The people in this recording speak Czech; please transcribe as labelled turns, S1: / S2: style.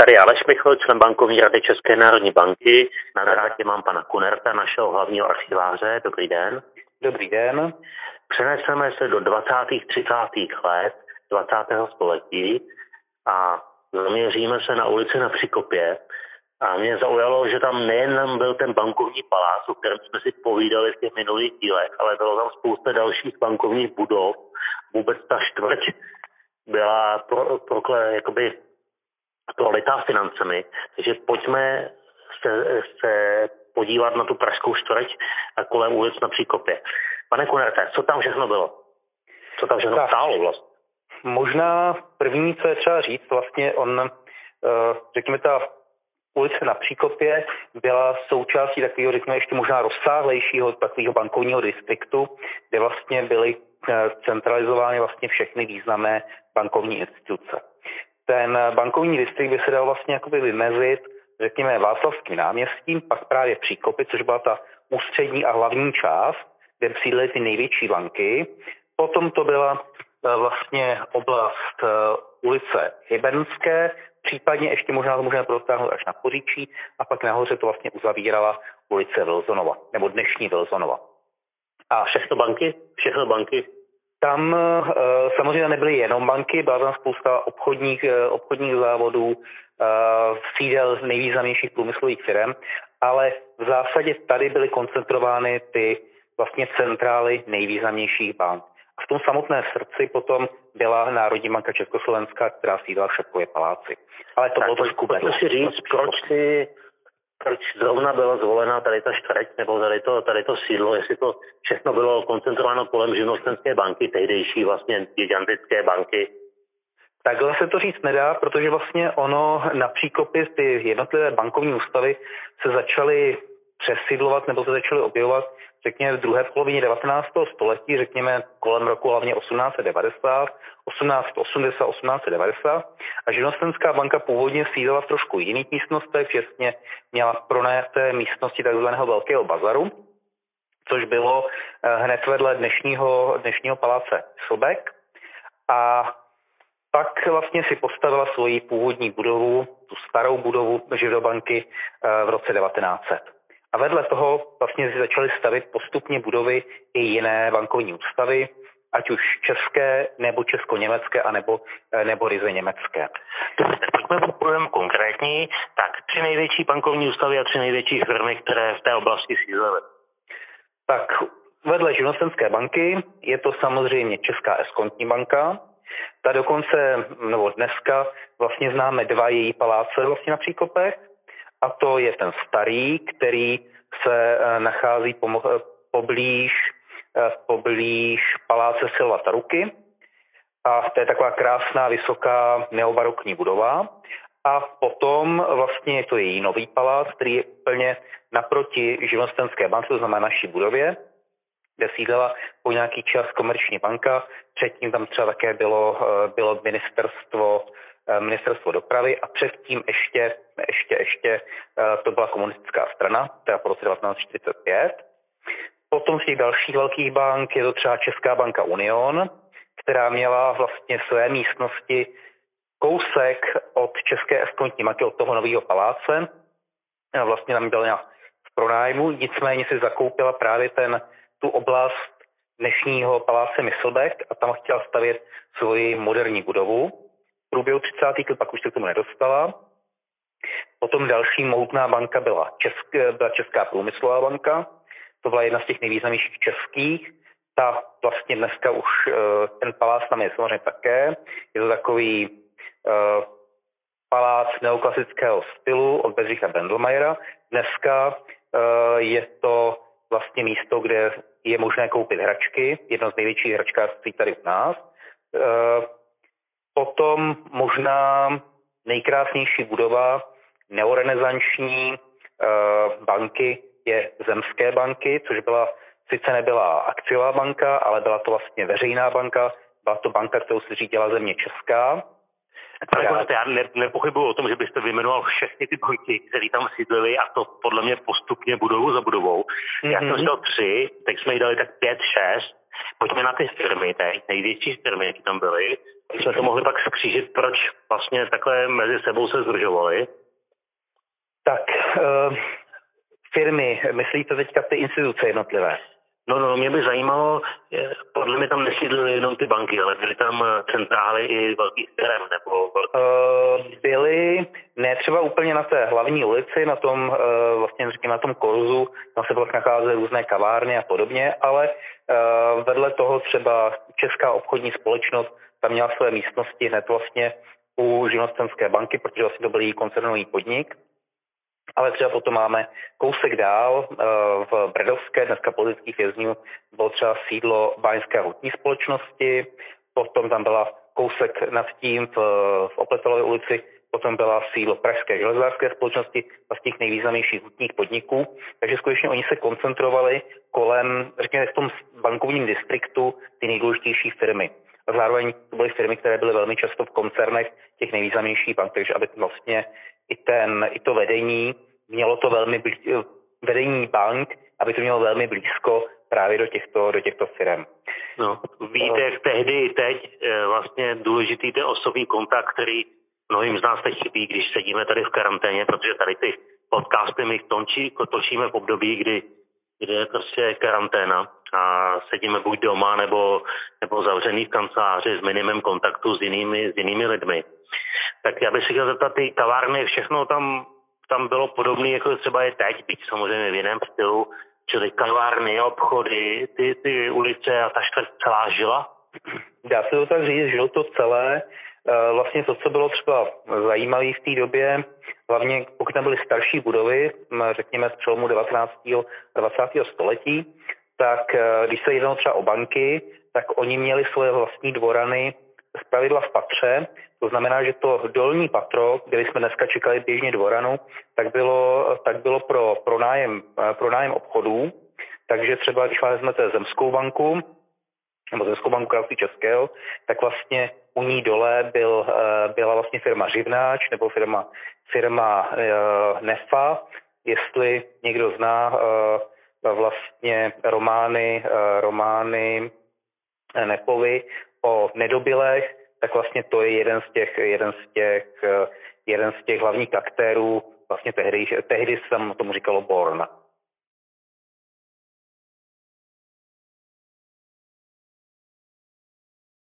S1: Tady Aleš Michl, člen bankovní rady České národní banky. Na drátě mám pana Kunerta, našeho hlavního archiváře. Dobrý den.
S2: Dobrý den.
S1: Přeneseme se do 20. 30. let 20. století a zaměříme se na ulici na Přikopě. A mě zaujalo, že tam nejen byl ten bankovní palác, o kterém jsme si povídali v těch minulých dílech, ale bylo tam spousta dalších bankovních budov. Vůbec ta čtvrť byla pro, pro, jakoby prolitá financemi. Takže pojďme se, se podívat na tu pražskou čtvrť a kolem ulic na Příkopě. Pane Kunerte, co tam všechno bylo? Co tam všechno tak. stálo vlastně?
S2: Možná první, co je třeba říct, vlastně on, eh, řekněme, ta ulice na Příkopě byla součástí takového, řekněme, ještě možná rozsáhlejšího takového bankovního distriktu, kde vlastně byly eh, centralizovány vlastně všechny významné bankovní instituce. Ten bankovní distrikt by se dal vlastně jakoby vymezit, řekněme, Václavským náměstím, pak právě Příkopy, což byla ta ústřední a hlavní část, kde sídlily ty největší banky. Potom to byla eh, vlastně oblast eh, ulice Hybenské, případně ještě možná to můžeme protáhnout až na Poříčí a pak nahoře to vlastně uzavírala ulice Vilzonova, nebo dnešní Vilzonova.
S1: A všechno banky? Všechno banky
S2: tam uh, samozřejmě nebyly jenom banky, byla tam spousta obchodních, uh, obchodních závodů, sídel nejvýznamnějších průmyslových firm, ale v zásadě tady byly koncentrovány ty vlastně centrály nejvýznamnějších bank. A v tom samotné srdci potom byla Národní banka Československá, která sídla v Šepkově paláci.
S1: Ale to tak bylo trošku vedle. si říct, proč ty proč zrovna byla zvolena tady ta čtvrť nebo tady to, tady to sídlo, jestli to všechno bylo koncentrováno kolem živnostenské banky, tehdejší vlastně gigantické banky.
S2: Takhle se to říct nedá, protože vlastně ono na příkopy ty jednotlivé bankovní ústavy se začaly přesidlovat nebo se začaly objevovat řekněme v druhé polovině 19. století, řekněme kolem roku hlavně 1890, 1880, 1890 a živnostenská banka původně sídla v trošku jiných místnostech, včetně měla pronajaté místnosti takzvaného Velkého bazaru, což bylo eh, hned vedle dnešního, dnešního paláce Sobek a pak vlastně si postavila svoji původní budovu, tu starou budovu Židobanky eh, v roce 1900. A vedle toho vlastně začaly stavit postupně budovy i jiné bankovní ústavy, ať už české, nebo česko-německé, anebo, eh, nebo ryze německé.
S1: Pojďme budeme konkrétní, tak tři největší bankovní ústavy a tři největší firmy, které v té oblasti sídlily.
S2: Tak vedle živnostenské banky je to samozřejmě Česká eskontní banka, ta dokonce, nebo dneska vlastně známe dva její paláce vlastně na Příkopech, a to je ten starý, který se eh, nachází eh, poblíž, eh, poblíž paláce Silva Taruky. A to je taková krásná, vysoká neobarokní budova. A potom vlastně je to její nový palác, který je úplně naproti živnostenské bance, to znamená naší budově, kde sídlela po nějaký čas komerční banka. Předtím tam třeba také bylo, bylo ministerstvo ministerstvo dopravy a předtím ještě, ještě, ještě eh, to byla komunistická strana, teda po roce 1945. Potom z těch dalších velkých bank je to třeba Česká banka Union, která měla vlastně své místnosti kousek od České eskontní banky, od toho nového paláce. Vlastně tam byla v pronájmu, nicméně si zakoupila právě ten, tu oblast dnešního paláce Myslbek a tam chtěla stavět svoji moderní budovu v průběhu 30. let, pak už se k tomu nedostala. Potom další mohutná banka byla, Česk, byla Česká průmyslová banka, to byla jedna z těch nejvýznamnějších českých. Ta vlastně dneska už eh, ten palác tam je samozřejmě také. Je to takový uh, palác neoklasického stylu od Bedřicha Bendelmajera. Dneska uh, je to vlastně místo, kde je možné koupit hračky, jedno z největších hračkářství tady u nás. Potom možná nejkrásnější budova neorenesanční e, banky je Zemské banky, což byla sice nebyla akciová banka, ale byla to vlastně veřejná banka, byla to banka, kterou si řídila země Česká.
S1: Ale já ne, nepochybuji o tom, že byste vyjmenoval všechny ty banky, které tam sídlily a to podle mě postupně budovu za budovou. Mm-hmm. Já jsem říkal mhm. tři, teď jsme jí dali tak pět, šest pojďme na ty firmy teď, největší firmy, jaké tam byly, jsme to mohli pak skřížit, proč vlastně takhle mezi sebou se združovali.
S2: Tak, uh, firmy, myslíte teďka ty instituce jednotlivé?
S1: No, no, mě by zajímalo, podle mě tam nesídlily jenom ty banky, ale byly tam eh, centrály i velkých firm, nebo
S2: uh, Byly, ne třeba úplně na té hlavní ulici, na tom, uh, vlastně řekněme, na tom korzu, tam se vlastně nacházely různé kavárny a podobně, ale uh, vedle toho třeba Česká obchodní společnost tam měla své místnosti hned vlastně u živnostenské banky, protože vlastně to byl její koncernový podnik ale třeba potom máme kousek dál eh, v Bredovské, dneska politických vězňů, bylo třeba sídlo Báňské hutní společnosti, potom tam byla kousek nad tím v, v Opletelové ulici, potom byla sídlo Pražské železářské společnosti, vlastně těch nejvýznamnějších hutních podniků. Takže skutečně oni se koncentrovali kolem, řekněme, v tom bankovním distriktu ty nejdůležitější firmy. A zároveň to byly firmy, které byly velmi často v koncernech těch nejvýznamnějších bank, takže aby vlastně i, ten, i to vedení mělo to velmi blízko, vedení bank, aby to mělo velmi blízko právě do těchto, do těchto firm.
S1: No, víte, jak tehdy i teď eh, vlastně důležitý ten osobní kontakt, který mnohým z nás teď chybí, když sedíme tady v karanténě, protože tady ty podcasty my tončí, točíme v období, kdy, kdy je prostě karanténa a sedíme buď doma nebo, nebo zavřený v kanceláři s minimem kontaktu s jinými, s jinými lidmi. Tak já bych si chtěl zeptat, ty kavárny, všechno tam tam bylo podobné, jako třeba je teď, byť samozřejmě v jiném stylu, čili kavárny, obchody, ty, ty ulice a ta čtvrť celá žila?
S2: Dá se to tak říct, žilo to celé. E, vlastně to, co bylo třeba zajímavé v té době, hlavně pokud tam byly starší budovy, řekněme z přelomu 19. a 20. století, tak e, když se jednalo třeba o banky, tak oni měli svoje vlastní dvorany z pravidla v patře, to znamená, že to dolní patro, kde jsme dneska čekali běžně dvoranu, tak bylo, tak bylo pro pronájem, pronájem obchodů, takže třeba když vezmete Zemskou banku, nebo Zemskou banku království Českého, tak vlastně u ní dole byl, byla vlastně firma Živnáč nebo firma, firma eh, Nefa, jestli někdo zná eh, vlastně romány, eh, romány Nepovi, o nedobilech, tak vlastně to je jeden z těch, jeden z těch, jeden z těch hlavních aktérů, vlastně tehdy, tehdy se tomu říkalo Born.